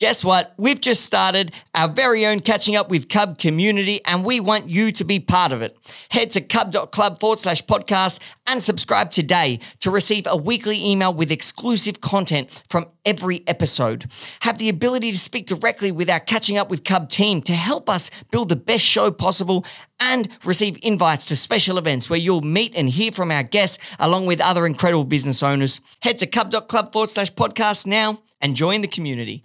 Guess what? We've just started our very own Catching Up with Cub community, and we want you to be part of it. Head to cub.club forward slash podcast and subscribe today to receive a weekly email with exclusive content from every episode. Have the ability to speak directly with our Catching Up with Cub team to help us build the best show possible and receive invites to special events where you'll meet and hear from our guests along with other incredible business owners. Head to cub.club forward slash podcast now and join the community.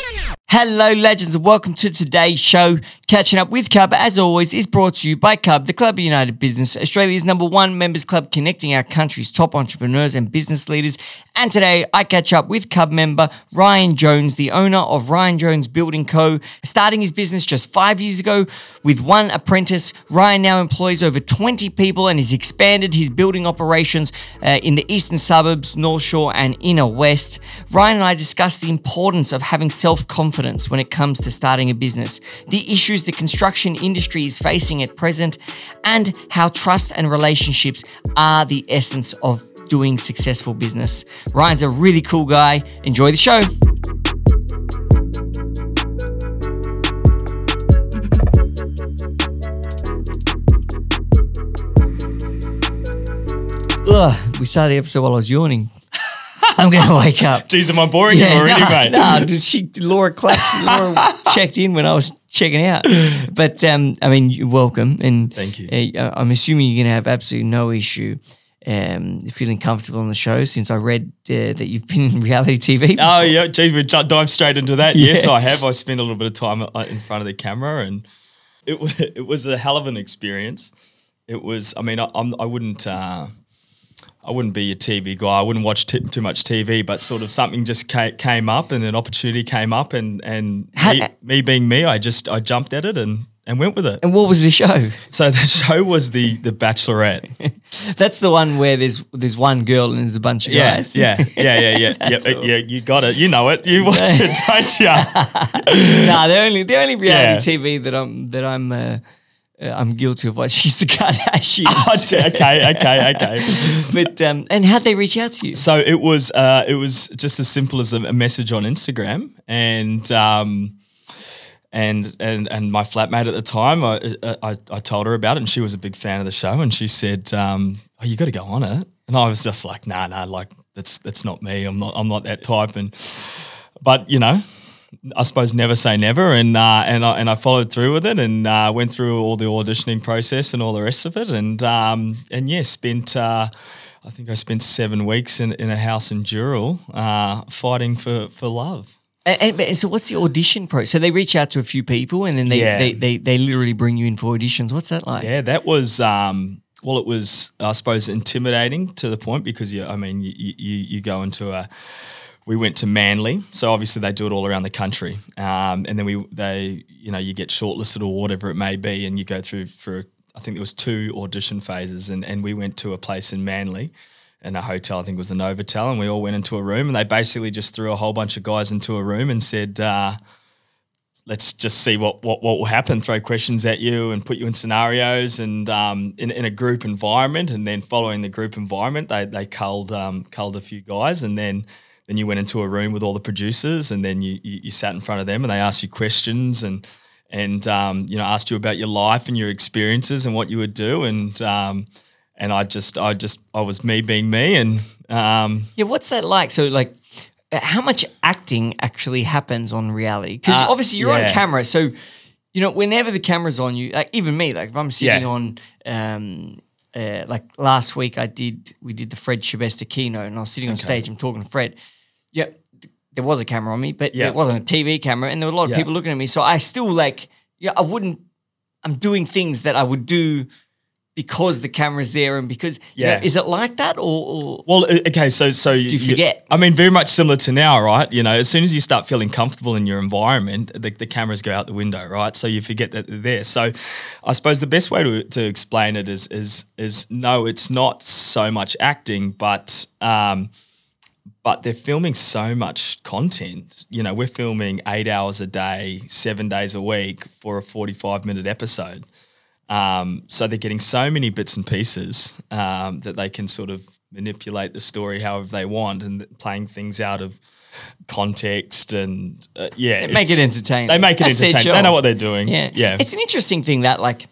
Hello, legends, and welcome to today's show. Catching up with Cub, as always, is brought to you by Cub, the Club of United Business, Australia's number one members club connecting our country's top entrepreneurs and business leaders. And today, I catch up with Cub member Ryan Jones, the owner of Ryan Jones Building Co. Starting his business just five years ago with one apprentice, Ryan now employs over 20 people and has expanded his building operations uh, in the eastern suburbs, North Shore, and inner west. Ryan and I discussed the importance of having self confidence when it comes to starting a business, the issues the construction industry is facing at present, and how trust and relationships are the essence of doing successful business. Ryan's a really cool guy. Enjoy the show. Ugh, we started the episode while I was yawning. I'm going to wake up. Jeez, am I boring you already, nah, mate? Nah, she, Laura clapped. Laura checked in when I was checking out. But um, I mean, you're welcome, and Thank you. Uh, I'm assuming you're going to have absolutely no issue um, feeling comfortable on the show since I read uh, that you've been in reality TV. Oh yeah, geez, we dive straight into that. Yes, I have. I spent a little bit of time uh, in front of the camera, and it was it was a hell of an experience. It was. I mean, I, I'm, I wouldn't. Uh, I wouldn't be a TV guy. I wouldn't watch t- too much TV, but sort of something just ca- came up, and an opportunity came up, and and Ha- me, me being me, I just I jumped at it and and went with it. And what was the show? So the show was the the Bachelorette. That's the one where there's there's one girl and there's a bunch of Yeah, guys. yeah, yeah, yeah, yeah, yeah, awesome. yeah. You got it. You know it. You watch it, don't you? nah, the only the only reality Yeah. TV that I'm that I'm uh, I'm guilty of what she's the Kardashians. Oh, okay, okay, okay. but um, and how'd they reach out to you? So it was uh, it was just as simple as a, a message on Instagram, and um, and and and my flatmate at the time, I, I I told her about it, and she was a big fan of the show, and she said, um, "Oh, you got to go on it," and I was just like, "Nah, nah, like that's that's not me. I'm not I'm not that type." And but you know. I suppose never say never, and uh, and I and I followed through with it, and uh, went through all the auditioning process and all the rest of it, and um, and yeah, spent uh, I think I spent seven weeks in, in a house in Dural, uh, fighting for for love. And, and- and so, what's the audition process? So they reach out to a few people, and then they, Yeah. they, they, they literally bring you in for auditions. What's that like? Yeah, that was um, well, it was I suppose intimidating to the point because you, I mean, you you, you go into a. We went to Manly, so obviously they do it all around the country, um, and then we they you know you get shortlisted or whatever it may be, and you go through for I think there was two audition phases, and and we went to a place in Manly. In a hotel, I think it was the Novotel, and we all went into a room, and they basically just threw a whole bunch of guys into a room and said, uh, let's just see what, what what will happen. Throw questions at you and put you in scenarios and um, in, in a group environment. And then following the group environment, they they culled um, culled a few guys, and then then you went into a room with all the producers, and then you you, you sat in front of them, and they asked you questions and. And um, you know, asked you about your life and your experiences and what you would do, and um, and I just, I just, I was me being me, and um, Yeah, what's that like? So, like, how much acting actually happens on reality? Because Uh, obviously you're on camera, so you know whenever the camera's on you, like even me, like if I'm sitting Yeah. on, um, uh, like last week I did, we did the Fred Schebesta keynote, and I was sitting on stage, I'm talking to Fred. Yeah, there was a camera on me, but Yeah. it wasn't a TV camera, and there were a lot of Yeah. people looking at me. So I still like, yeah, I wouldn't. I'm doing things that I would do because the camera's there, and because you know, Yeah. is it like that or? or Well, okay, so so you forget? I mean, very much similar to now, right? You know, as soon as you start feeling comfortable in your environment, the, the cameras go out the window, right? So you forget that they're there. So, I suppose the best way to, to explain it is is is no, it's not so much acting, but um, but they're filming so much content. You know, we're filming eight hours a day, seven days a week for a forty-five minute episode. Um, so they're getting so many bits and pieces um, that they can sort of manipulate the story however they want and playing things out of context and uh, yeah, they Make it entertaining. They make it That's entertaining. They know what they're doing. Yeah. yeah. It's an interesting thing that like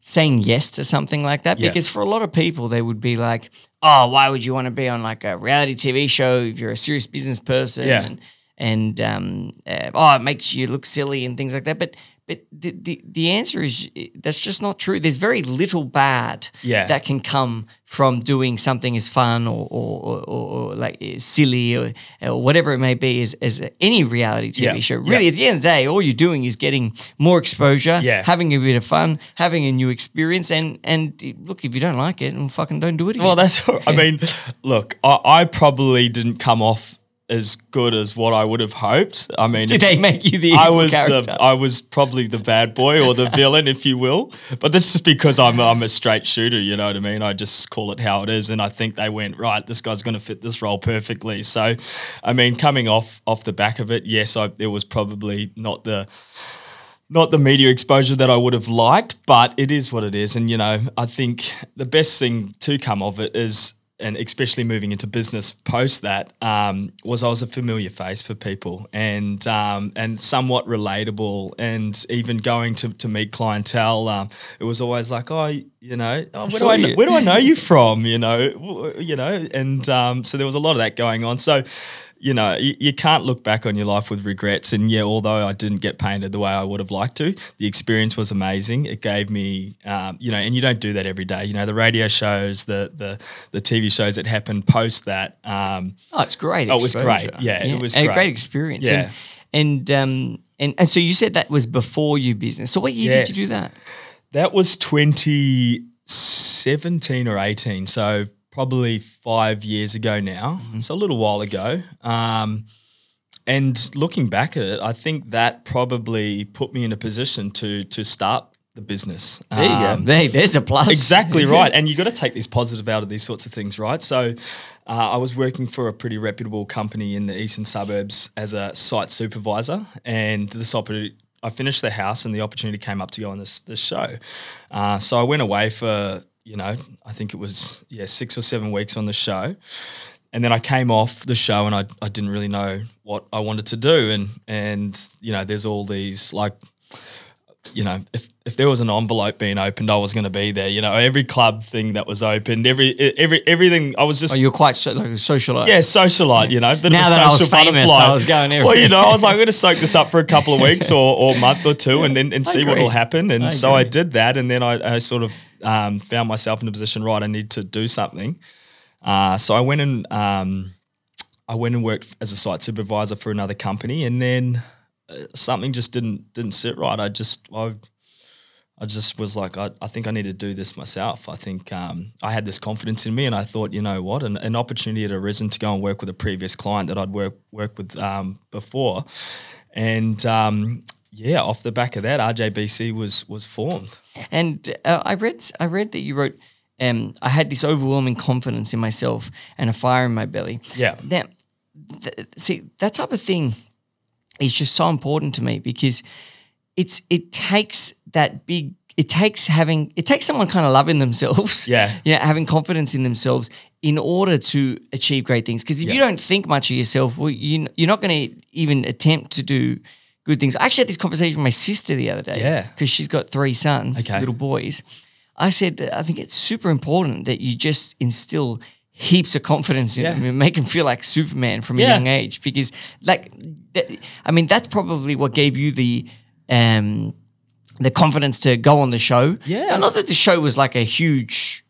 saying yes to something like that Yeah. because for a lot of people they would be like, "Oh, why would you want to be on like a reality TV show if you're a serious business person?" Yeah. And and um, uh, oh, it makes you look silly and things like that. But but the, the the answer is eh, that's just not true. There's very little bad Yeah. that can come from doing something as fun or or, or, or like eh, silly or, or whatever it may be as, as any reality TV Yeah. show. Yeah. Really, at the end of the day, all you're doing is getting more exposure, Yeah. having a bit of fun, having a new experience, and and look, if you don't like it, and fucking don't do it again. Well, that's. I mean, look, I, I probably didn't come off as good as what I would have hoped. I mean, did they make you the I was character? the I was probably the bad boy or the villain, if you will. But this is because I'm I'm a straight shooter. You know what I mean? I just call it how it is, and I think they went right. This guy's going to fit this role perfectly. So, I mean, coming off off the back of it, yes, I, it was probably not the not the media exposure that I would have liked, but it is what it is. And you know, I think the best thing to come of it is, and especially moving into business post that, um, was I was a familiar face for people and um, and somewhat relatable. And even going to, to meet clientele, um, it was always like, oh, you know, oh, where, do I, you. where do I know you from? You know, you know, and um, so there was a lot of that going on. So you know, you, you can't look back on your life with regrets. And yeah, although I didn't get painted the way I would have liked to, the experience was amazing. It gave me, um, you know, and you don't do that every day. You know, the radio shows, the the the TV shows that happened post that. Um, oh, it's great. Oh, it was great. exposure. Yeah, it was a great. great experience. Yeah. and and um and, and so you said that was before you business. So what year did you do that? that was 2017 or 18. So probably five years ago now. It's a little while ago. Um, and looking back at it, I think that probably put me in a position to to start the business. There you Um, go. Hey, there's a plus. Exactly right. And you got to take this positive out of these sorts of things, right? So uh, I was working for a pretty reputable company in the eastern suburbs as a site supervisor, and this opportunity. I finished the house, and the opportunity came up to go on this this show. Uh, so I went away for you know I think it was yeah six or seven weeks on the show, and then I came off the show, and I I didn't really know what I wanted to do, and and you know there's all these like you know, if, if there was an envelope being opened, I was going to be there. You know, every club thing that was opened, every every everything, I was just Oh, you're quite so, like a socialite. yeah, socialite. You know, bit Now of a that I was social famous, butterfly. I was going Well, you know, I was like, I'm going to soak this up for a couple of weeks or, or a month or two, and then and see what will happen. And I so I did that, and then I, I sort of um, found myself in a position. Right, I need to do something. Uh, so I went and um, I went and worked as a site supervisor for another company, and then something just didn't didn't sit right. I just I I just was like, I, I think I need to do this myself. I think um, I had this confidence in me, and I thought, you know what, an, an opportunity had arisen to go and work with a previous client that I'd worked worked with um, before, and um, yeah, off the back of that, RJBC was was formed. And uh, I read I read that you wrote, um, I had this overwhelming confidence in myself and a fire in my belly. Yeah. Now, th- see that type of thing is just so important to me because it's it takes that big. It takes having it takes someone kind of loving themselves, Yeah. yeah, having confidence in themselves in order to achieve great things. Because if you don't think much of yourself, well, you you're not going to even attempt to do good things. I actually had this conversation with my sister the other day, Yeah. because she's got three sons, Okay. little boys. I said, I think it's super important that you just instill heaps of confidence in Yeah. them and make them feel like Superman from a Yeah. young age. Because, like, that, I mean, that's probably what gave you the. Um, the confidence to go on the show. Yeah. Now, not that the show was like a huge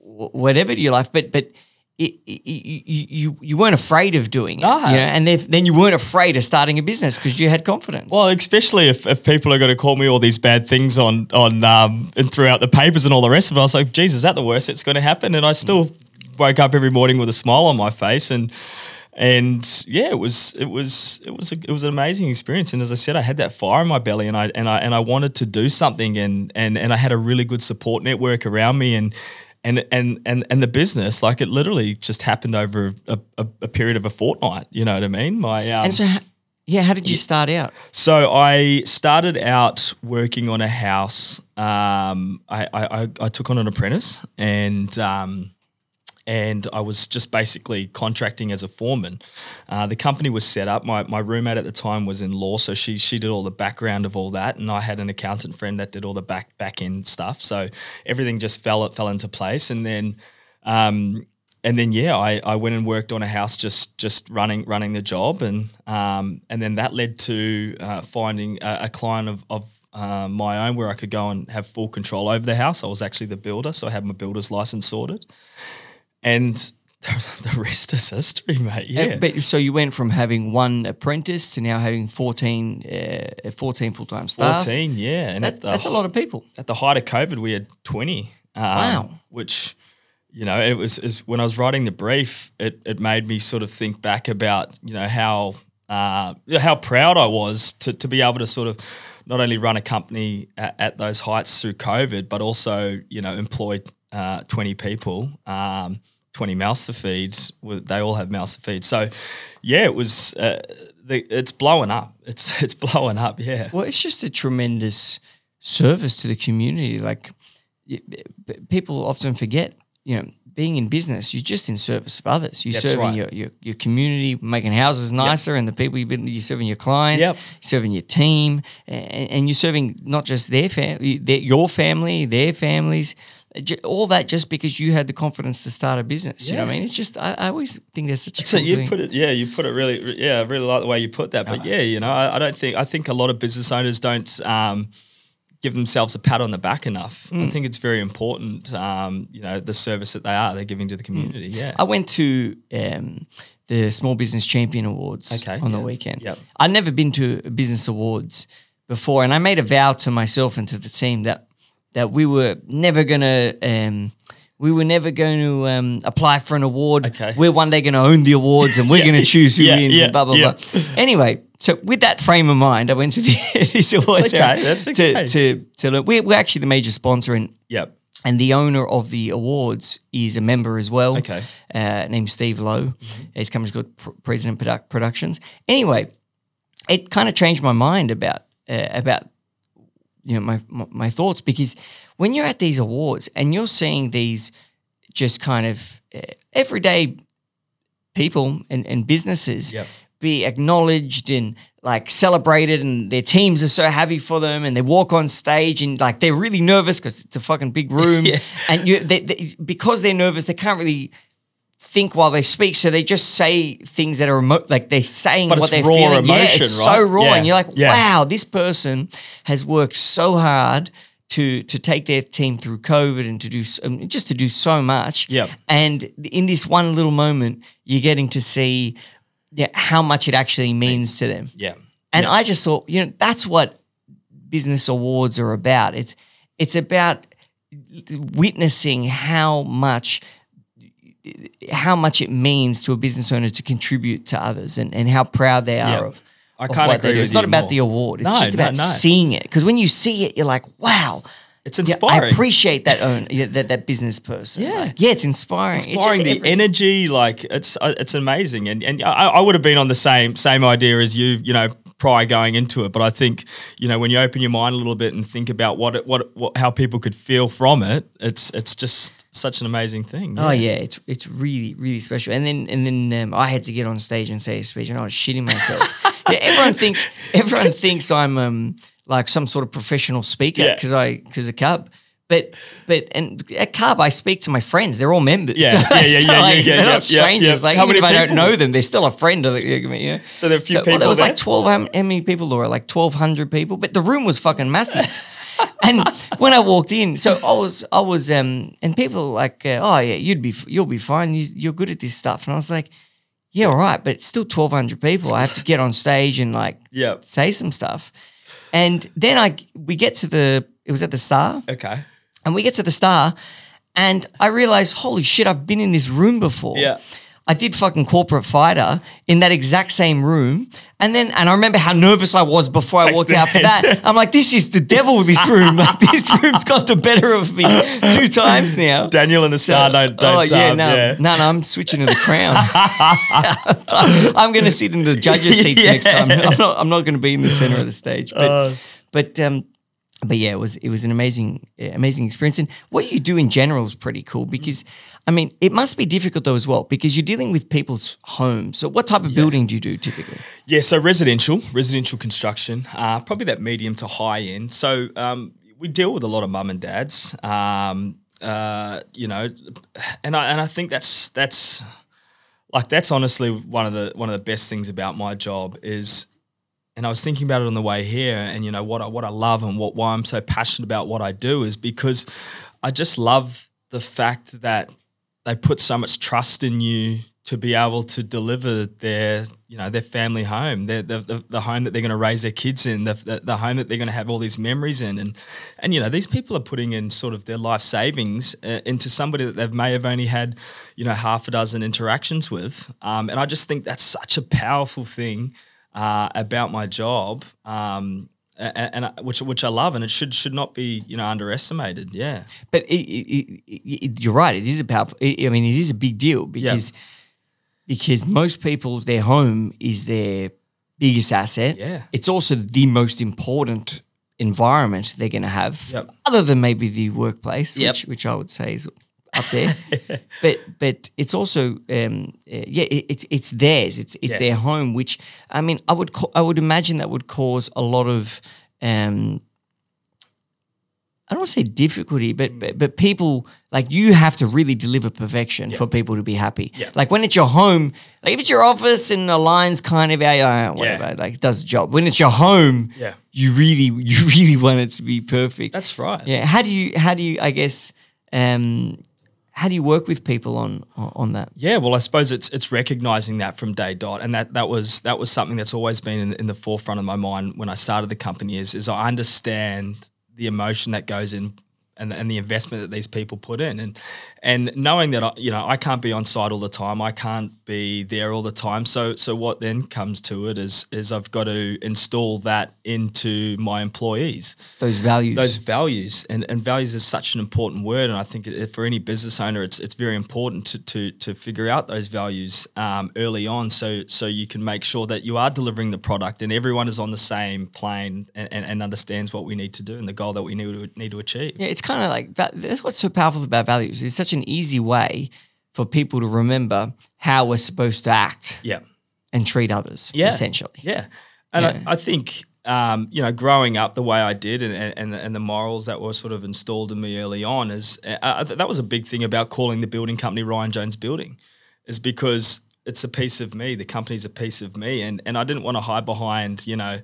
whatever to your life, but but it, it, you, you you weren't afraid of doing it, Ah. you know, and then you weren't afraid of starting a business because you had confidence. Well, especially if, if people are going to call me all these bad things on on um, and throughout the papers and all the rest of it, I was like, Jesus, is that the worst that's going to happen? And I still woke up every morning with a smile on my face, and and yeah, it was it was it was a, it was an amazing experience. And as I said, I had that fire in my belly, and I and I and I wanted to do something, and and and I had a really good support network around me, and. And, and and and the business, like it literally just happened over a, a, a period of a fortnight. You know what I mean? My um, and so, ha- yeah, how did you start out? so I started out working on a house. Um, I, I, I, I took on an apprentice, and um, and I was just basically contracting as a foreman. Uh, the company was set up. My, my roommate at the time was in law, so she she did all the background of all that, and I had an accountant friend that did all the back back end stuff. So everything just fell it fell into place, and then. Um, and then yeah, I, I went and worked on a house just just running running the job, and um, and then that led to uh, finding a, a client of, of uh, my own where I could go and have full control over the house. I was actually the builder, so I had my builder's license sorted and the rest is history, mate. Yeah. But so you went from having one apprentice to now having 14, uh, 14 full time staff. 14, yeah. And That, the, that's a lot of people. At the height of COVID, we had 20. Um, Wow. Which, you know, it was, is when I was writing the brief, it, it made me sort of think back about, you know, how uh, how proud I was to, to be able to sort of not only run a company at, at those heights through COVID, but also, you know, employ uh, 20 people. Um, 20 mouths to feed. They all have mouths to feed. So, yeah, it was. Uh, the, it's blowing up. It's it's blowing up. Yeah. Well, it's just a tremendous service to the community. Like people often forget, you know, being in business, you're just in service of others. You're That's serving right. your, your your community, making houses nicer, and the people you've been, you're serving your clients, Yep. serving your team, and, and you're serving not just their family, their, your family, their families. All that just because you had the confidence to start a business. You know what I mean? It's just I, I always think there's such a So cool you thing. put it, yeah, you put it really, yeah, I really like the way you put that. But yeah, you know, I, I don't think I think a lot of business owners don't um, give themselves a pat on the back enough. Mm. I think it's very important, um, you know, the service that they are they're giving to the community. Yeah, Mm. I went to um, the Small Business Champion Awards Okay, on the weekend. Yep. I'd never been to a business awards before, and I made a vow to myself and to the team that that we were never gonna. Um, we were never going to um, apply for an award. Okay. We're one day going to own the awards and we're Yeah, going to choose who yeah, wins yeah, and blah, blah, yeah. blah. Anyway, so with that frame of mind, I went to the, awards. okay, that's okay. To, to, to learn. We're, we're actually the major sponsor and yep, and the owner of the awards is a member as well. Okay. Uh, named Steve Lowe. His company's called Pr- President Produ- Productions. Anyway, it kind of changed my mind about uh, about you know my, my thoughts because when you're at these awards and you're seeing these just kind of uh, everyday people and, and businesses Yep. be acknowledged and like celebrated and their teams are so happy for them and they walk on stage and like they're really nervous because it's a fucking big room Yeah. and you they, they, because they're nervous they can't really think while they speak so they just say things that are emo- like they're saying But what it's they're raw feeling yeah it's right? so raw Yeah. and you're like Yeah. wow this person has worked so hard to to take their team through COVID and to do um, just to do so much Yep. and in this one little moment, you're getting to see yeah, how much it actually means to them. yeah, And I just thought, you know, that's what business awards are about. It's it's about witnessing how much how much it means to a business owner to contribute to others and, and how proud they are Yeah. of. I of can't what they agree do. It's not about more. the award. It's No, just about no, no. seeing it. Because when you see it, you're like, wow. it's yeah, inspiring. I appreciate that own yeah, that, that business person. Yeah. Like, yeah, it's inspiring. It's inspiring just the energy like it's uh, it's amazing and and I, I would have been on the same same idea as you you know prior going into it but I think you know when you open your mind a little bit and think about what it, what, what how people could feel from it it's it's just such an amazing thing Oh yeah, it's it's really really special. And then and then um, I had to get on stage and say a speech, and I was shitting myself. yeah, everyone thinks everyone thinks I'm um like some sort of professional speaker because Yeah. because I because a Cub. But but and at Cub I speak to my friends. They're all members. Yeah, yeah, yeah, yeah, like, yeah, They're yeah, not yeah, strangers. yeah. Like How many if I don't know them, they're still a friend. Of the, you know? So there are a few well, there was there? like twelve. How many people were? Like twelve hundred people. But the room was fucking massive. and when I walked in, so I was, I was, um, and people were like, uh, oh yeah, you'd be, you'll be fine. You, you're good at this stuff. And I was like, yeah, all right, but it's still twelve hundred people. I have to get on stage and like yeah say some stuff. And then I, we get to the, it was at the Star, okay and we get to the Star, and I realize, holy shit, I've been in this room before. Yeah. I did fucking corporate fighter in that exact same room. And then, and I remember how nervous I was before I walked out for that. I'm like, this is the devil, this room. Like, this room's got the better of me two times now. Daniel and the star don't don't oh, yeah, um, no, yeah. no, no, I'm switching to the crown. I'm going to sit in the judges' seats Yeah. next time. I'm not, I'm not going to be in the center of the stage. But, Uh. but um, but yeah, it was it was an amazing uh, amazing experience. And what you do in general is pretty cool because, I mean, it must be difficult though as well because you're dealing with people's homes. So what type of building do you do typically? Yeah, so residential, residential construction, uh, probably that medium to high end. So um, we deal with a lot of mum and dads, um, uh, you know, and I and I think that's that's like that's honestly one of the one of the best things about my job is and I was thinking about it on the way here, and you know what I, what I love and what why I'm so passionate about what I do is because I just love the fact that they put so much trust in you to be able to deliver their you know their family home, their, the, the, the home that they're going to raise their kids in, the, the, the home that they're going to have all these memories in, and and you know these people are putting in sort of their life savings uh, into somebody that they may have only had you know half a dozen interactions with, um, and I just think that's such a powerful thing uh, about my job, um, and, and, which which I love, and it should should not be you know underestimated. Yeah, but it, it, it, you're right. It is a powerful. I mean, it is a big deal because yeah. because most people their home is their biggest asset. Yeah, it's also the most important environment they're going to have, yep. other than maybe the workplace, yep. which which I would say is up there. but but it's also um, uh, yeah it, it's theirs. It's it's Yeah. their home. Which I mean I would ca- I would imagine that would cause a lot of um, I don't want to say difficulty, but, but but people like you have to really deliver perfection for people to be happy. Yeah. Like when it's your home, like if it's your office and the line's kind of uh, whatever, like it does the job. When it's your home, Yeah. you really you really want it to be perfect. that's right. Yeah. How do you how do you I guess um how do you work with people on on that? Yeah, well, I suppose it's it's recognizing that from day dot, and that that was that was something that's always been in, in the forefront of my mind when I started the company. Is is I understand the emotion that goes in and the, and the investment that these people put in, and and knowing that I, you know I can't be on site all the time, I can't be there all the time. So so what then comes to it is is I've got to install that into my employees. Those values. those values. And, and values is such an important word. And I think for any business owner it's it's very important to to, to figure out those values um, early on. So so you can make sure that you are delivering the product and everyone is on the same plane and, and, and understands what we need to do and the goal that we need to need to achieve. Yeah, it's kind of like that's what's so powerful about values. It's such an easy way for people to remember how we're supposed to act yeah and treat others. yeah essentially. yeah and Yeah. I, I think um, you know growing up the way I did and, and, and, the, morals that were sort of installed in me early on is uh, that was a big thing about calling the building company Ryan Jones Building is because it's a piece of me the company's a piece of me and and I didn't want to hide behind you know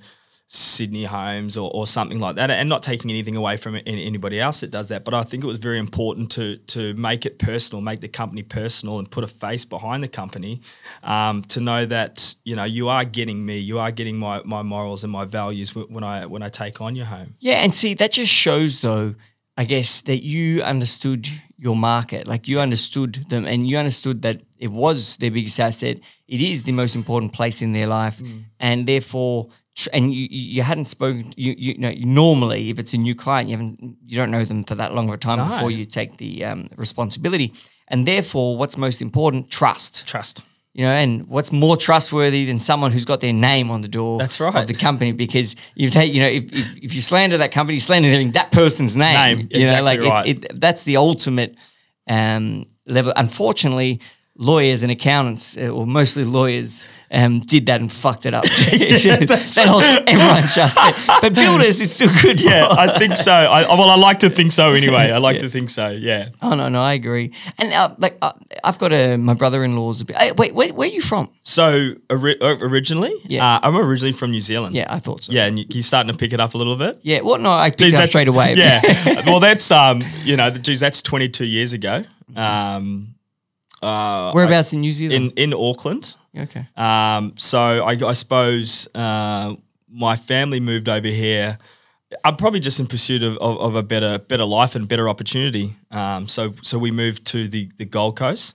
Sydney Homes or, or something like that, and not taking anything away from it, anybody else that does that. But I think it was very important to to make it personal, make the company personal, and put a face behind the company um, to know that you know you are getting me, you are getting my, my morals and my values when I when I take on your home. Yeah, and see that just shows though, I guess that you understood your market, like you understood them, and you understood that it was their biggest asset. It is the most important place in their life, Mm. and therefore, and you you hadn't spoken. You you know normally if it's a new client, you haven't you don't know them for that long of a time No. before you take the um, responsibility, and therefore, what's most important? Trust. Trust. You know, and what's more trustworthy than someone who's got their name on the door That's right. of the company? Because you take, you know, if, if, if you slander that company, you slander that person's name. Name, you know, exactly like right. it's, it, that's the ultimate um, level. Unfortunately, lawyers and accountants, uh, or mostly lawyers, um, did that and fucked it up. that whole everyone's just. But, builders, is still good. Yeah, I think so. I, well, I like to think so anyway. I like to think so. Yeah. Oh no, no, I agree. And uh, like, uh, I've got a my brother-in-law's. A bit, hey, wait, where, where are you from? So ori- uh, originally, Yeah. uh, I'm originally from New Zealand. Yeah, I thought so. Yeah, and you, you're starting to pick it up a little bit. Yeah, well, no, I picked Geez, up straight away. Yeah. well, that's um, you know, geez, that's 22 years ago. Um, uh, Whereabouts in New Zealand? in in Auckland. okay. Um, so I, I suppose uh, my family moved over here. I'm probably just in pursuit of, of, of a better better life and better opportunity. Um, so so we moved to the the Gold Coast.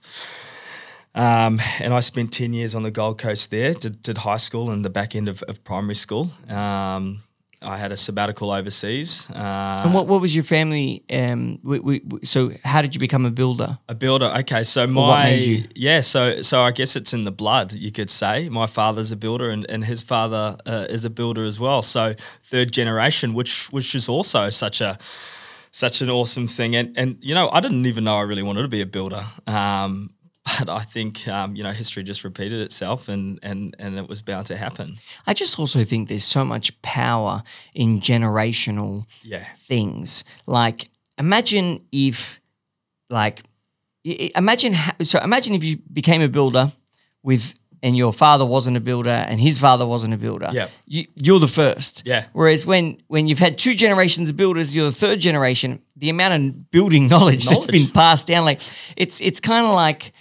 Um, and I spent 10 years on the Gold Coast there, did, did high school and the back end of, of primary school. Um, I had a sabbatical overseas. Uh, And what, what was your family? Um, we, we, so how did you become a builder? A builder. Okay, so my yeah, so so I guess it's in the blood, you could say. My father's a builder, and, and his father uh, is a builder as well. So third generation, which which is also such a such an awesome thing. And and you know, I didn't even know I really wanted to be a builder. Um, but I think um, you know history just repeated itself, and and and it was bound to happen. I just also think there's so much power in generational Yeah. things. Like, imagine if, like, imagine ha- so imagine if you became a builder with and your father wasn't a builder and his father wasn't a builder. Yeah. you, you're the first. Yeah. Whereas when when you've had two generations of builders, you're the third generation. The amount of building knowledge, that's been passed down, like it's it's kind of like.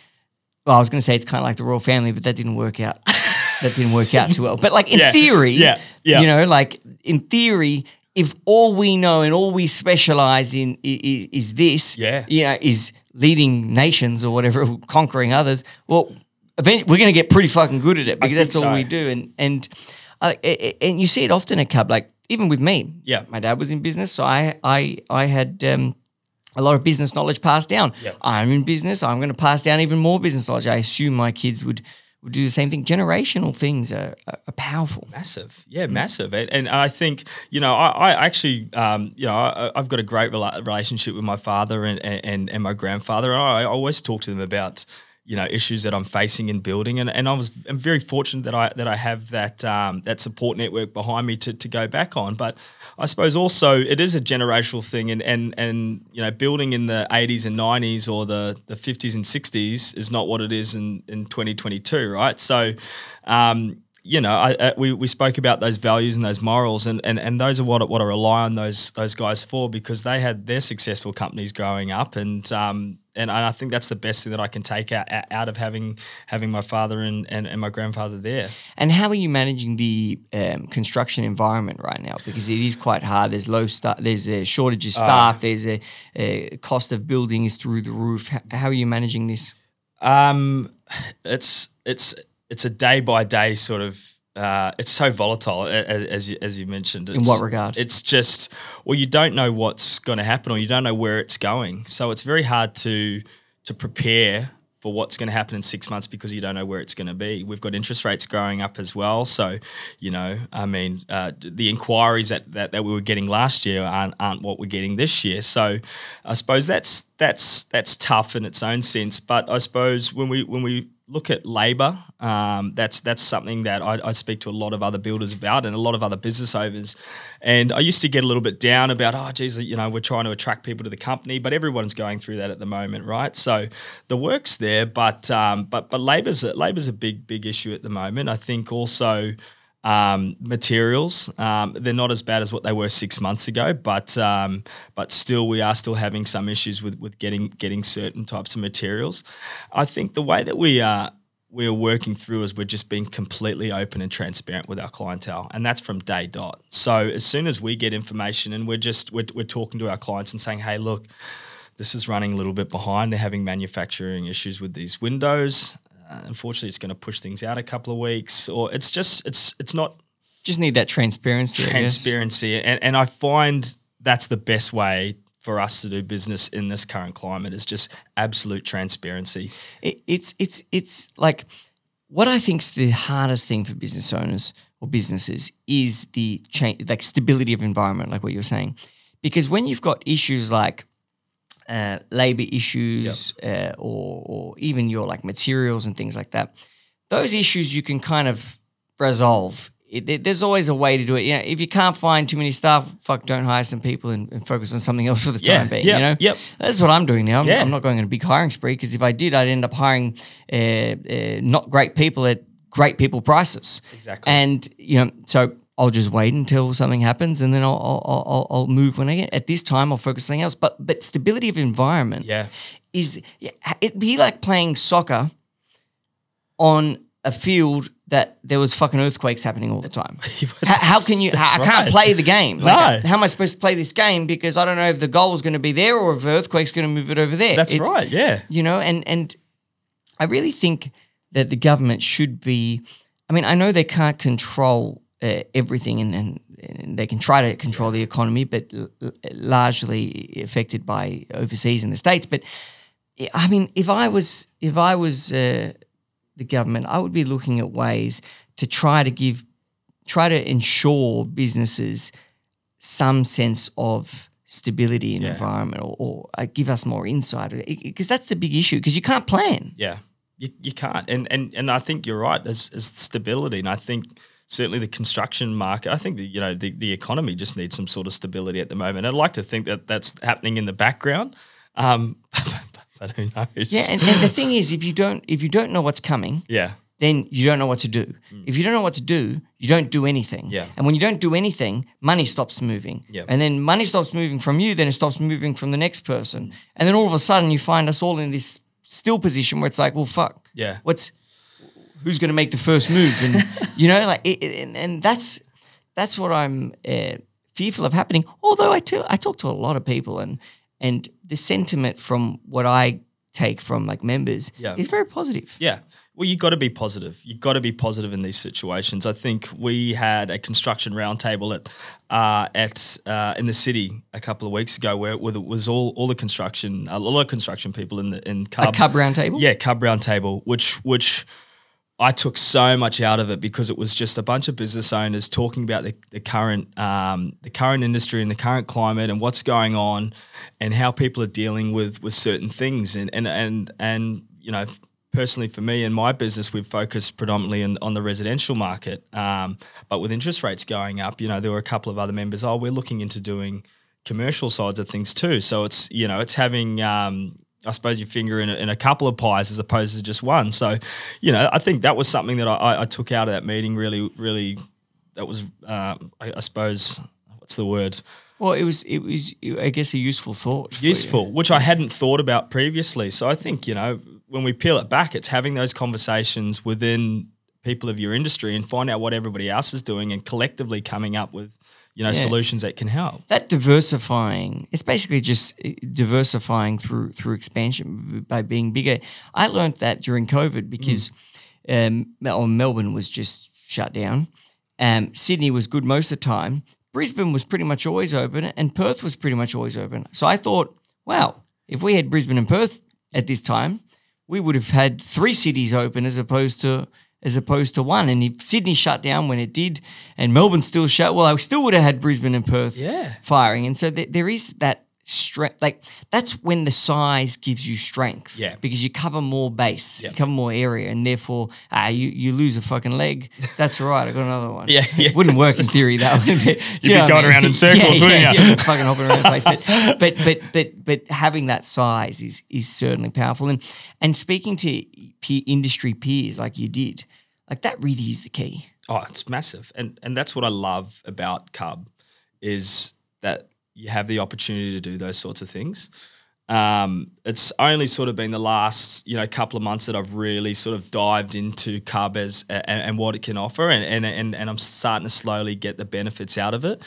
Well, I was going to say it's kind of like the royal family, but that didn't work out. that didn't work out too well. But like in Yeah. theory, Yeah. Yeah. you know, like in theory, if all we know and all we specialize in is, is this, Yeah. you know, is leading nations or whatever, conquering others, well, eventually we're going to get pretty fucking good at it because that's all so. we do. And and uh, and you see it often at Cub, like even with me. Yeah. my dad was in business, so I I I had. Um, a lot of business knowledge passed down. Yep. I'm in business. I'm going to pass down even more business knowledge. I assume my kids would would do the same thing. Generational things are, are, are powerful. Massive, yeah, massive, and, and I think you know I, I actually um, you know I, I've got a great rela- relationship with my father and, and and my grandfather, and I, I always talk to them about you know issues that I'm facing in building, and, and I was I'm very fortunate that I that I have that um, that support network behind me to, to go back on, but I suppose also it is a generational thing, and and and you know building in the 80s and 90s or the the 50s and 60s is not what it is in in 2022, right? So. Um, you know, I, I, we, we spoke about those values and those morals, and, and, and those are what I- what I rely on those those guys for because they had their successful companies growing up, and um and I think that's the best thing that I can take out out of having having my father and, and, and my grandfather there. And how are you managing the um, construction environment right now? Because it is quite hard. There's low staff. There's a shortage of staff. there's a, a cost of building is through the roof. H- how are you managing this? Um, it's it's it's a day by day sort of. Uh, it's so volatile, a- a- as you, as you mentioned. It's, In what regard? It's just, well, you don't know what's going to happen, or you don't know where it's going. So it's very hard to to prepare for what's going to happen in six months because you don't know where it's going to be. We've got interest rates growing up as well, so you know, I mean, uh, the inquiries that, that that we were getting last year aren't, aren't what we're getting this year. So I suppose that's that's that's tough in its own sense. But I suppose when we when we look at labour, um, that's that's something that I, I speak to a lot of other builders about and a lot of other business owners. And I used to get a little bit down about, oh, geez, you know, we're trying to attract people to the company, but everyone's going through that at the moment, right? So the work's there, but um, but but labour's labour's a big big issue at the moment. I think also. Um, materials um, they're not as bad as what they were six months ago, but um, but still we are still having some issues with with getting getting certain types of materials. I think the way that we are we are working through is we're just being completely open and transparent with our clientele, and that's from day dot. So as soon as we get information and we're just we're, we're talking to our clients and saying, hey, look, this is running a little bit behind. They're having manufacturing issues with these windows. Uh, unfortunately, it's going to push things out a couple of weeks, or it's just it's it's not Just need that transparency. Transparency, and and I find that's the best way for us to do business in this current climate is just absolute transparency. it, it's it's it's like what I think's the hardest thing for business owners or businesses is the change, like stability of environment, like what you're saying, because when you've got issues like uh, labor issues uh, or or even your like materials and things like that, those issues you can kind of resolve. It, there- there's always a way to do it. You know, if you can't find too many staff, fuck, don't hire some people and, and focus on something else for the Yeah, time being. yeah, you know, yep. that's what I'm doing now. I'm, Yeah. I'm not going on a big hiring spree because if I did, I'd end up hiring uh, uh, not great people at great people prices. Exactly. And you know, so I'll just wait until something happens, and then I'll I'll, I'll, I'll move when I get. At this time, I'll focus on something else. But but stability of environment Yeah. is it'd be like playing soccer on a field that there was fucking earthquakes happening all the time. how, how can you? How, I can't right. play the game. Like, No. How am I supposed to play this game? Because I don't know if the goal is going to be there or if the earthquake's going to move it over there. That's It's- right. Yeah. you know and and i really think that the government should be i mean i know they can't control uh, everything and, and and they can try to control the economy, but l- largely affected by overseas in the states. But I mean, if I was if I was uh, the government, I would be looking at ways to try to give, try to ensure businesses some sense of stability in Yeah. environment, or, or uh, give us more insight, because that's the big issue. Because you can't plan. Yeah, you, you can't, and and and I think you're right. There's, there's stability, and I think certainly the construction market. I think the you know the, the economy just needs some sort of stability at the moment. I'd like to think that that's happening in the background, um, but who knows? Yeah, and, and the thing is, if you don't if you don't know what's coming, yeah, then you don't know what to do. If you don't know what to do, you don't do anything. Mm. Yeah. And when you don't do anything, money stops moving. Yeah. And then money stops moving from you, then it stops moving from the next Mm. person. And then all of a sudden you find us all in this still position where it's like, well, fuck. Yeah. What's who's going to make the first move? And you know, like, it, it- and, and that's that's what I'm uh, fearful of happening. Although I tell, I talk to a lot of people, and and the sentiment from what I take from like members Yeah. is very positive. Yeah. Well, you got to be positive. You got to be positive in these situations. I think we had a construction roundtable at uh, at uh, in the city a couple of weeks ago, where it was- it was all all the construction, a lot of construction people in the in A Cub. cub round table. Yeah, Cub Roundtable, which which I took so much out of it because it was just a bunch of business owners talking about the, the current um, the current industry and the current climate and what's going on and how people are dealing with with certain things. And and and and you know personally for me and my business we've focused predominantly in, on the residential market. Um, but with interest rates going up you know there were a couple of other members oh we're looking into doing commercial sides of things too. So it's you know it's having um, I suppose your finger in a, in a couple of pies as opposed to just one. So, you know, I think that was something that I- I, took out of that meeting. Really, really, that was, um, I, I suppose, what's the word? Well, it was it was I guess a useful thought. Useful, which I hadn't thought about previously. So I think you know when we peel it back, it's having those conversations within people of your industry and find out what everybody else is doing and collectively coming up with you know Yeah. solutions that can help. That diversifying, it's basically just uh, diversifying through through expansion by being bigger. I learned that during COVID because um, Melbourne was just shut down. Um, Sydney was good most of the time. Brisbane was pretty much always open, and Perth was pretty much always open. So I thought, wow, if we had Brisbane and Perth at this time, we would have had three cities open as opposed to as opposed to one. And if Sydney shut down when it did, and Melbourne still shut, well, I still would have had Brisbane and Perth Yeah. firing. And so th- there is that strength. Like that's when the size gives you strength. Yeah. because you cover more base, Yeah. you cover more area, and therefore ah, you you lose a fucking leg. That's all right. I got another one. Yeah, yeah. wouldn't work in theory though. You'd be going around in circles, wouldn't yeah, you? Yeah, fucking hopping around the place. But, but but but but having that size is is certainly powerful. And and speaking to pe- industry peers like you did, like that really is the key. Oh, it's massive, and and that's what I love about Cub, is that you have the opportunity to do those sorts of things. Um, it's only sort of been the last you know couple of months that I've really sort of dived into as and, and what it can offer, and, and and and I'm starting to slowly get the benefits out of it.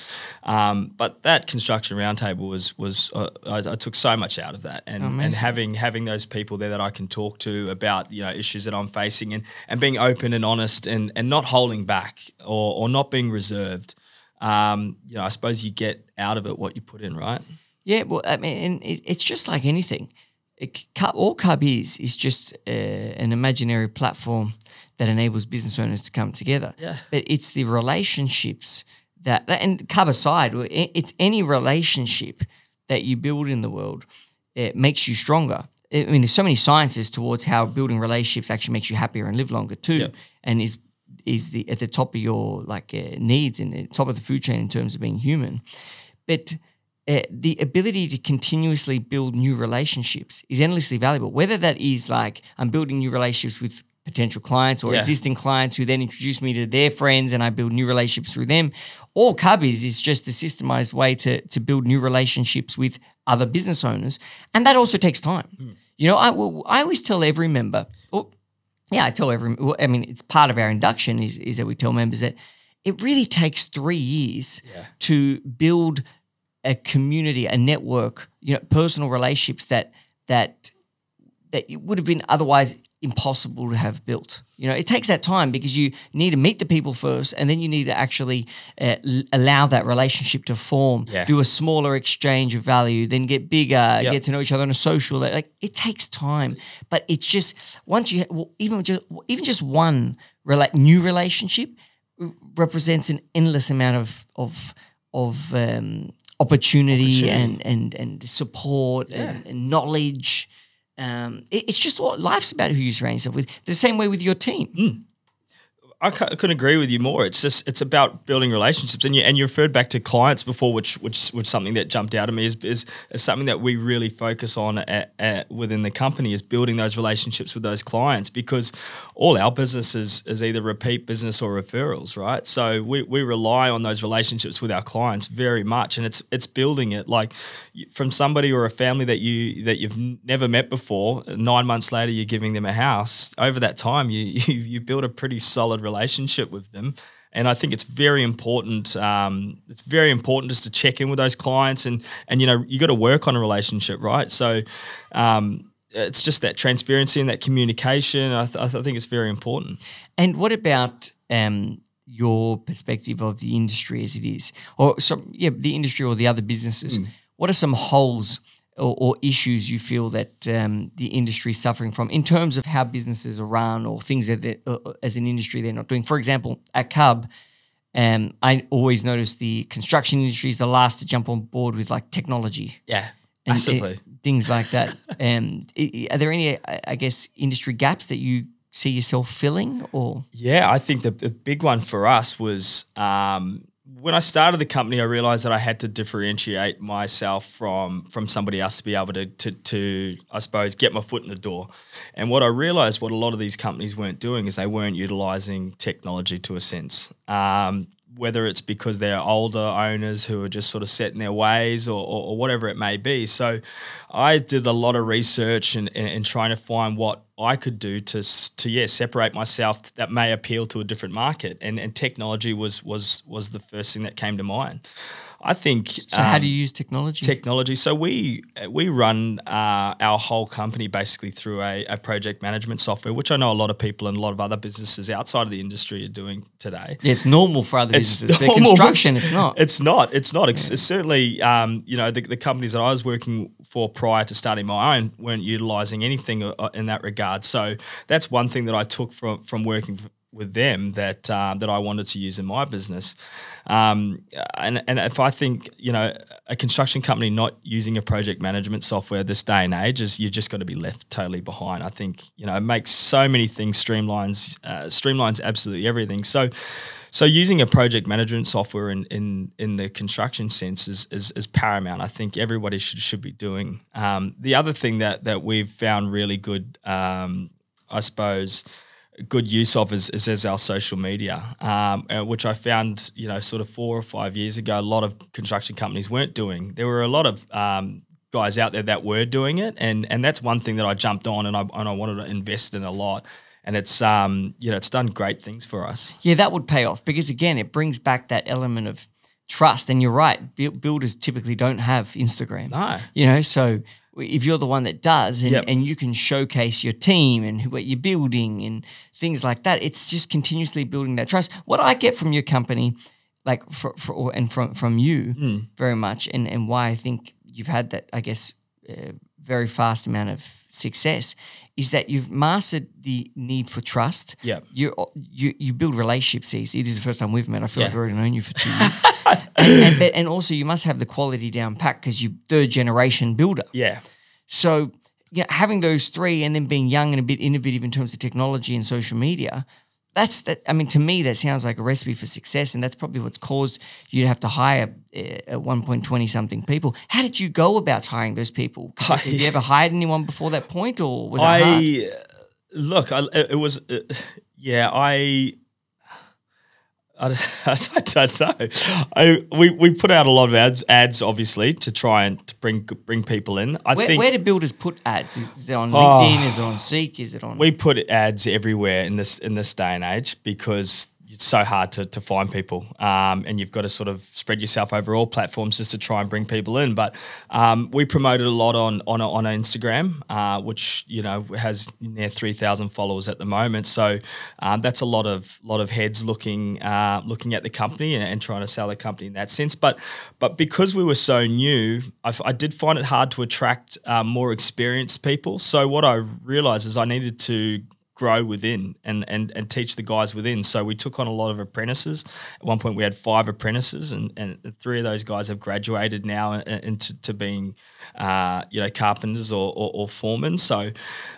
Um, but that construction roundtable was was uh, I, I took so much out of that, and and having having those people there that I can talk to about you know issues that I'm facing, and and being open and honest, and and not holding back or or not being reserved. Um, you know, I suppose you get out of it what you put in, right? Yeah, well, I mean, it, it's just like anything. It, all Cub is is just uh, an imaginary platform that enables business owners to come together. Yeah. But it's the relationships that, and Cub aside, it's any relationship that you build in the world. It makes you stronger. I mean, there's so many sciences towards how building relationships actually makes you happier and live longer too, Yep. and is is the at the top of your like uh, needs and the top of the food chain in terms of being human. But uh, the ability to continuously build new relationships is endlessly valuable. Whether that is like I'm building new relationships with potential clients or Yeah. existing clients who then introduce me to their friends and I build new relationships through them. All Cubbies is just a systemized way to, to build new relationships with other business owners. And that also takes time. You know, I, I always tell every member, oh, yeah, I tell every, I mean, it's part of our induction is, is that we tell members that it really takes three years Yeah. to build a community, a network, you know, personal relationships that that that would have been otherwise impossible to have built. You know, it takes that time because you need to meet the people first, and then you need to actually uh, l- allow that relationship to form. Yeah. Do a smaller exchange of value, then get bigger, Yep. get to know each other on a social. Like it takes time, but it's just once you well, even just even just one rela- new relationship represents an endless amount of of of um, opportunity, Opportunity. and and and support and, and knowledge. Um, it- it's just what life's about. Who you surround yourself with. The same way with your team. Cou- I couldn't agree with you more. It's just it's about building relationships, and you and you referred back to clients before, which which which something that jumped out at me is is, is something that we really focus on at, at, within the company is building those relationships with those clients because all our business is, is either repeat business or referrals, right? So we, we rely on those relationships with our clients very much, and it's it's building it like from somebody or a family that you that you've never met before. Nine months later, you're giving them a house. Over that time, you you, you build a pretty solid relationship with them. And I think it's very important. Um, it's very important just to check in with those clients, and and you know you got to work on a relationship, right? So, um, it's just that transparency and that communication. I, th- I th- I think it's very important. And what about um, your perspective of the industry as it is, or some yeah, the industry or the other businesses? Hmm. What are some holes or, or issues you feel that um, the industry is suffering from in terms of how businesses are run or things that uh, uh, as an industry they're not doing? For example, at Cub. Um, I always notice the construction industry is the last to jump on board with like technology Yeah, massively. it- things like that. um, are there any, I I guess, industry gaps that you see yourself filling, or Yeah, I think the, the big one for us was um, when I started the company. I realized that I had to differentiate myself from from somebody else to be able to, to to I suppose get my foot in the door. And what I realized, what a lot of these companies weren't doing, is they weren't utilizing technology to a sense. Um, whether it's because they're older owners who are just sort of set in their ways or, or, or whatever it may be. So I did a lot of research and, and, and trying to find what I could do to, to yeah, separate myself that may appeal to a different market. And, and technology was, was, was the first thing that came to mind. I think. so? how do you use technology? Technology. So we we run uh, our whole company basically through a, a project management software, which I know a lot of people and a lot of other businesses outside of the industry are doing today. yeah, it's normal for other It's businesses, but normal. construction, it's not. It's not. It's not. It's, it's certainly, um, you know, the, the companies that I was working for prior to starting my own weren't utilizing anything uh, in that regard. So that's one thing that I took from from working f- with them that uh, that I wanted to use in my business. Um, and and if I think you know a construction company not using a project management software this day and age is you're just going to be left totally behind. I think you know it makes so many things streamlines uh, streamlines absolutely everything. So. So using a project management software in, in, in the construction sense is, is, is paramount. I think everybody should should be doing. Um, the other thing that that we've found really good, um, I suppose, good use of is, is as our social media, um, uh, which I found you know sort of four or five years ago, a lot of construction companies weren't doing. There were a lot of um, guys out there that were doing it, and and that's one thing that I jumped on and I and I wanted to invest in a lot. And it's um you know it's done great things for us. yeah, that would pay off because again, it brings back that element of trust. And you're right, builders typically don't have Instagram. No. You know, so if you're the one that does and, Yep. and you can showcase your team and who, what you're building and things like that, it's just continuously building that trust. What I get from your company, like for, for or- and from from you Hmm. very much, and and why I think you've had that, I guess, uh, very fast amount of success, is that you've mastered the need for trust. Yep. You you you build relationships easy. This is the first time we've met. I feel like I've already known you for two years. and, and, but, and also, you must have the quality down pat because you're third generation builder. Yeah. So, you know, having those three and then being young and a bit innovative in terms of technology and social media, that's that. I mean, to me, that sounds like a recipe for success, and that's probably what's caused you to have to hire uh, at one point twenty something people. How did you go about hiring those people? 'Cause Have you ever hired anyone before that point, or was it hard? I look. I, it was. Uh, yeah. I. I, I don't know. I, we, we put out a lot of ads, ads obviously to try and to bring bring people in. I Where, think where do builders put ads? Is, is it on Oh. LinkedIn? Is it on Seek? Is it on? we put ads everywhere in this in this day and age because so hard to, to find people, um, and you've got to sort of spread yourself over all platforms just to try and bring people in. But um, we promoted a lot on on on Instagram, uh, which you know has near three thousand followers at the moment. So um, that's a lot of lot of heads looking uh, looking at the company and, and, trying to sell the company in that sense. But but because we were so new, I, I did find it hard to attract um, more experienced people. So what I realized is I needed to grow within and, and and teach the guys within. So we took on a lot of apprentices. At one point, we had five apprentices, and, and three of those guys have graduated now into to being, uh, you know, carpenters or, or, or foremen. So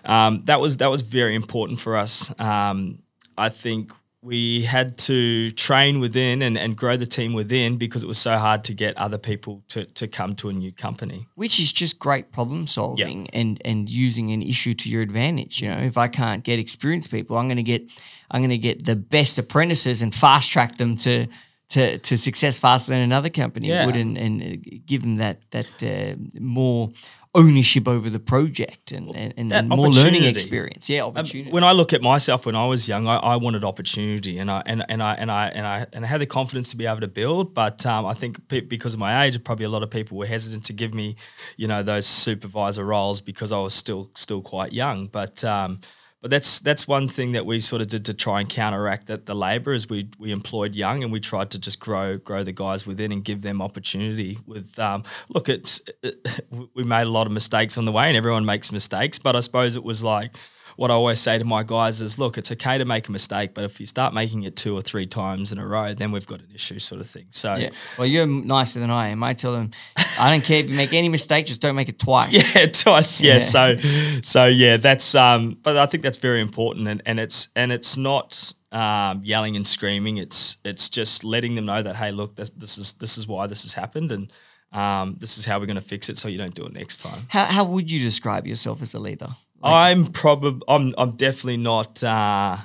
um, that was that was very important for us. Um, I think we had to train within and, and grow the team within because it was so hard to get other people to, to come to a new company. Which is just great problem solving and, and using an issue to your advantage. You know, if I can't get experienced people, I'm gonna get I'm gonna get the best apprentices and fast track them to to, to success faster than another company yeah. would and, and give them that that uh, more ownership over the project and, and, and more learning experience. Yeah, um, opportunity. Um, when I look at myself when I was young, I, I, wanted opportunity and I and, and I and I and I and I had the confidence to be able to build. But um, I think because of my age, probably a lot of people were hesitant to give me, you know, those supervisor roles because I was still still quite young. But um, but that's that's one thing that we sort of did to try and counteract that the labour is we we employed young and we tried to just grow grow the guys within and give them opportunity. With um, look, it's it, we made a lot of mistakes on the way and everyone makes mistakes, but I suppose it was like what I always say to my guys is, look, it's okay to make a mistake, but if you start making it two or three times in a row, then we've got an issue, sort of thing. So, yeah. Well, you're nicer than I am. I tell them, I don't care if you make any mistake, just don't make it twice. Yeah, twice. Yeah. yeah. So, so yeah, that's. Um, but I think that's very important, and and it's and it's not. Um, yelling and screaming. It's it's just letting them know that hey, look, this, this is this is why this has happened, and um, this is how we're going to fix it, so you don't do it next time. How how would you describe yourself as a leader? Like, I'm probably I'm I'm definitely not. Uh,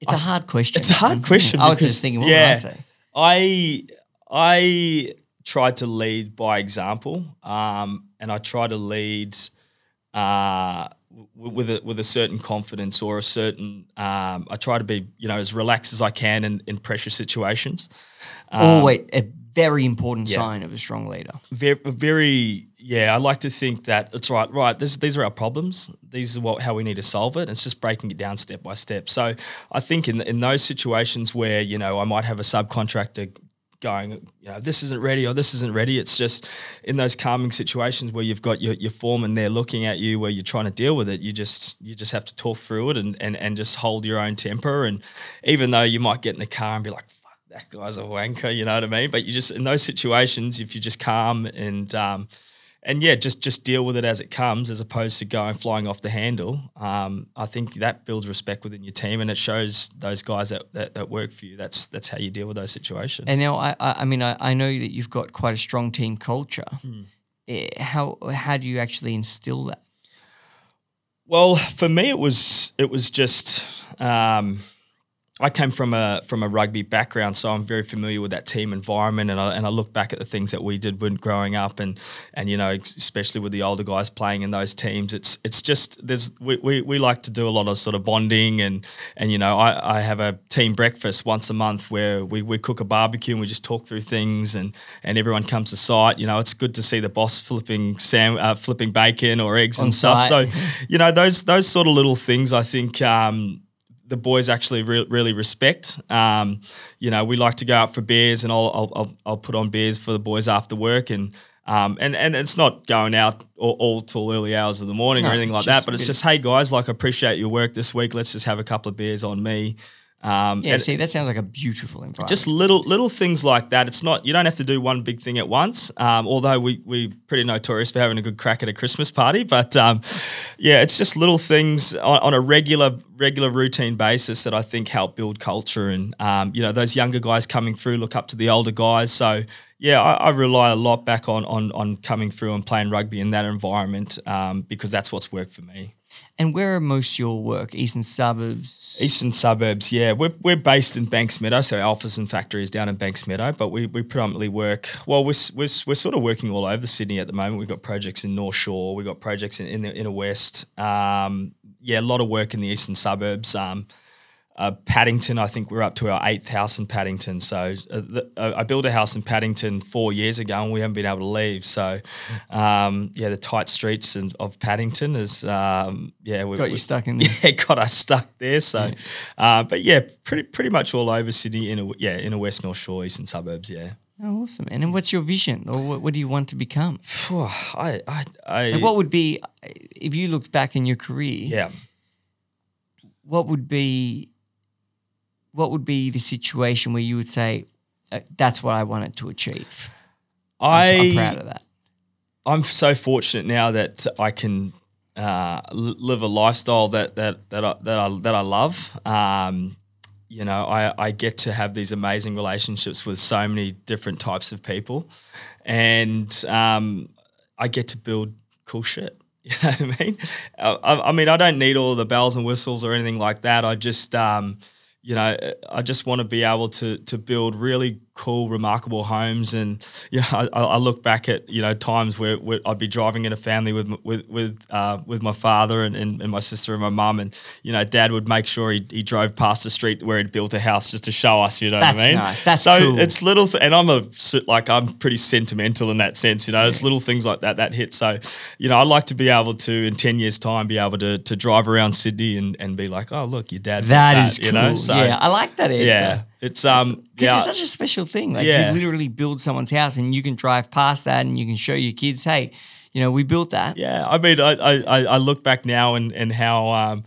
it's a hard question. It's a hard question. I was just thinking, what yeah, I say? I I try to lead by example, um, and I try to lead uh, with a with a certain confidence or a certain. Um, I try to be you know as relaxed as I can in, in pressure situations. Um, Always a very important yeah. sign of a strong leader. Very, very yeah, I like to think that it's right. Right, this, these are our problems. These are what how we need to solve it. It's just breaking it down step by step. So I think in in those situations where you know I might have a subcontractor going, you know, this isn't ready or this isn't ready. It's just in those calming situations where you've got your, your there looking at you where you're trying to deal with it. You just you just have to talk through it and and and just hold your own temper. And even though you might get in the car and be like, "Fuck, that guy's a wanker," you know what I mean? But you just in those situations, if you just calm and um, and yeah, just just deal with it as it comes, as opposed to going flying off the handle. Um, I think that builds respect within your team, and it shows those guys that, that, that, work for you. That's that's how you deal with those situations. And now, I I mean, I, I know that you've got quite a strong team culture. Hmm. How how do you actually instill that? Well, for me, it was it was just. Um, I came from a from a rugby background, so I'm very familiar with that team environment, and I, and I look back at the things that we did when growing up, and and you know especially with the older guys playing in those teams, it's it's just there's we, we, we like to do a lot of sort of bonding, and and you know I, I have a team breakfast once a month where we, we cook a barbecue and we just talk through things, and and everyone comes to site. You know it's good to see the boss flipping sam uh, flipping bacon or eggs On and stuff. So you know those those sort of little things I think. Um, the boys actually re- really respect. Um, you know, we like to go out for beers, and I'll, I'll, I'll put on beers for the boys after work, and um, and and it's not going out all, all till early hours of the morning no, or anything like that, but it's just hey guys, like I appreciate your work this week. Let's just have a couple of beers on me. Um, yeah, see, that sounds like a beautiful environment. Just little little things like that. It's not you don't have to do one big thing at once. Um, although we we pretty notorious for having a good crack at a Christmas party, but um, yeah, it's just little things on, on, a regular regular routine basis that I think help build culture. And um, you know, those younger guys coming through look up to the older guys. So yeah, I, I rely a lot back on on on coming through and playing rugby in that environment um, because that's what's worked for me. And where are most your work? Eastern suburbs? Eastern suburbs, yeah. We're, we're based in Banksmeadow, so our office and factory is down in Banksmeadow, but we, we predominantly work, well, we're, we're, we're sort of working all over Sydney at the moment. We've got projects in North Shore, we've got projects in, in the inner west. Um, yeah, a lot of work in the eastern suburbs. Um, uh, Paddington, I think we're up to our eighth house in Paddington. So uh, the, uh, I built a house in Paddington four years ago, and we haven't been able to leave. So um, yeah, the tight streets in, of Paddington is um, yeah, we, Got we- you stuck in there. Yeah, got us stuck there. So, uh, but yeah, pretty pretty much all over Sydney, in a, yeah, in a West North Shore, eastern suburbs. Yeah. Oh, awesome. And then what's your vision or what, what do you want to become? I I, I Like what would be, if you looked back in your career, yeah. what would be, what would be the situation where you would say, uh, that's what I wanted to achieve? I I'm proud of that. I'm so fortunate now that I can uh, live a lifestyle that that that I, that I, that I love. Um, you know, I, I get to have these amazing relationships with so many different types of people, and um, I get to build cool shit. You know what I mean? I, I I mean, I don't need all the bells and whistles or anything like that. I just, um, you know, I just want to be able to to build really cool, remarkable homes. And know, I, I look back at you know times where, where I'd be driving in a family with with with uh, with my father and, and, and my sister and my mum, and you know, Dad would make sure he, he drove past the street where he'd built a house just to show us. You know That's what I mean? nice. That's so cool. it's little, th- and I'm a like I'm pretty sentimental in that sense. You know, it's little things like that that hit. So, you know, I'd like to be able to in ten years' time be able to to drive around Sydney and, and be like, oh look, your dad. did That is cool. You know, so yeah, I like that answer. yeah, it's um Because yeah. it's such a special thing. Like Yeah. you literally build someone's house and you can drive past that and you can show your kids, hey, you know, we built that. Yeah, I mean, I, I, I- I look back now and, and how, um,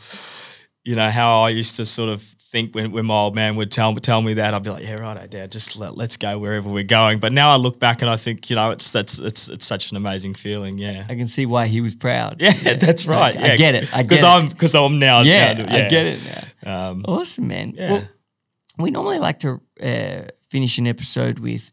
you know, how I used to sort of think when, when my old man would tell tell me that, I'd be like, yeah, right, Dad, just let, let's go wherever we're going. But now I look back and I think, you know, it's that's it's it's such an amazing feeling. Yeah, I can see why he was proud. yeah, that's right. I yeah, get it. I get because. I'm because I'm now. Yeah, now- I get it now. Um, Awesome, man. Yeah. Well, we normally like to uh, finish an episode with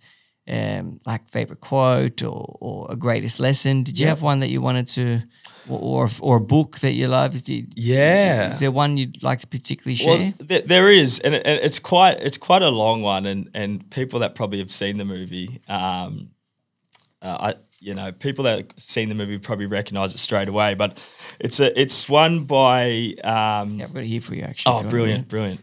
um, like favorite quote or, or a greatest lesson. Did you Yeah. have one that you wanted to, or or, or a book that you love? Is, there- Yeah. is there one you'd like to particularly share? Well, th- there is, and, it, and it's quite it's quite a long one, and and people that probably have seen the movie, um, uh, I you know people that have seen the movie probably recognize it straight away. But it's a it's one by um, yeah, I've got it here for you actually. oh Go on, brilliant brilliant.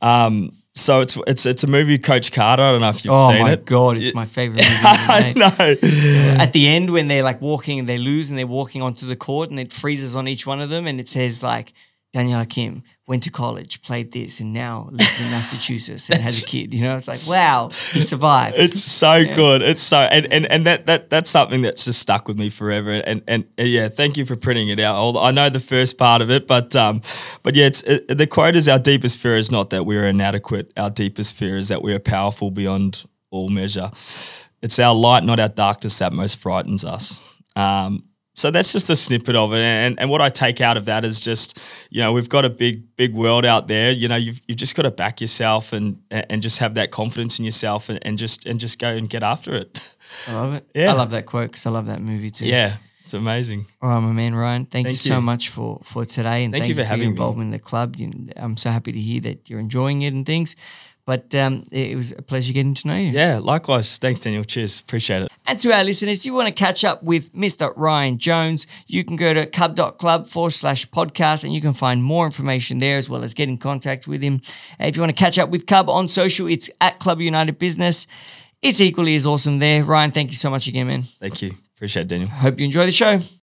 Um, so it's it's it's a movie Coach Carter. I don't know if you've yeah. Oh seen my it. god, it's my favorite movie. I ever made. know. At the end, when they're like walking and they lose and they're walking onto the court and it freezes on each one of them and it says like Daniel Hakim went to college, played this, and now lives in Massachusetts and has a kid. You know, it's like wow, he survived. It's so good. It's so and, and and that that that's something that's just stuck with me forever. And and, and yeah, thank you for printing it out. Although I know the first part of it, but um, but yeah, it's it, the quote is our deepest fear is not that we are inadequate. Our deepest fear is that we are powerful beyond all measure. It's our light, not our darkness, that most frightens us. Um, so that's just a snippet of it, and and what I take out of that is just, you know, we've got a big big world out there. You know, you've you've just got to back yourself and and just have that confidence in yourself, and, and just and just go and get after it. I love it. Yeah. I love that quote because I love that movie too. yeah, it's amazing. All right, my man Ryan. Thank, you Thank so much for for today, and Thank thank, you for your having me. involvement in the club. You, I'm so happy to hear that you're enjoying it and things. But um, it, was a pleasure getting to know you. Yeah, likewise. Thanks, Daniel. Cheers. Appreciate it. And to our listeners, if you want to catch up with Mr. Ryan Jones, you can go to cub.club forward slash podcast and you can find more information there as well as get in contact with him. And if you want to catch up with Cub on social, it's at Club United Business. It's equally as awesome there. Ryan, thank you so much again, man. Thank you. Appreciate it, Daniel. Hope you enjoy the show.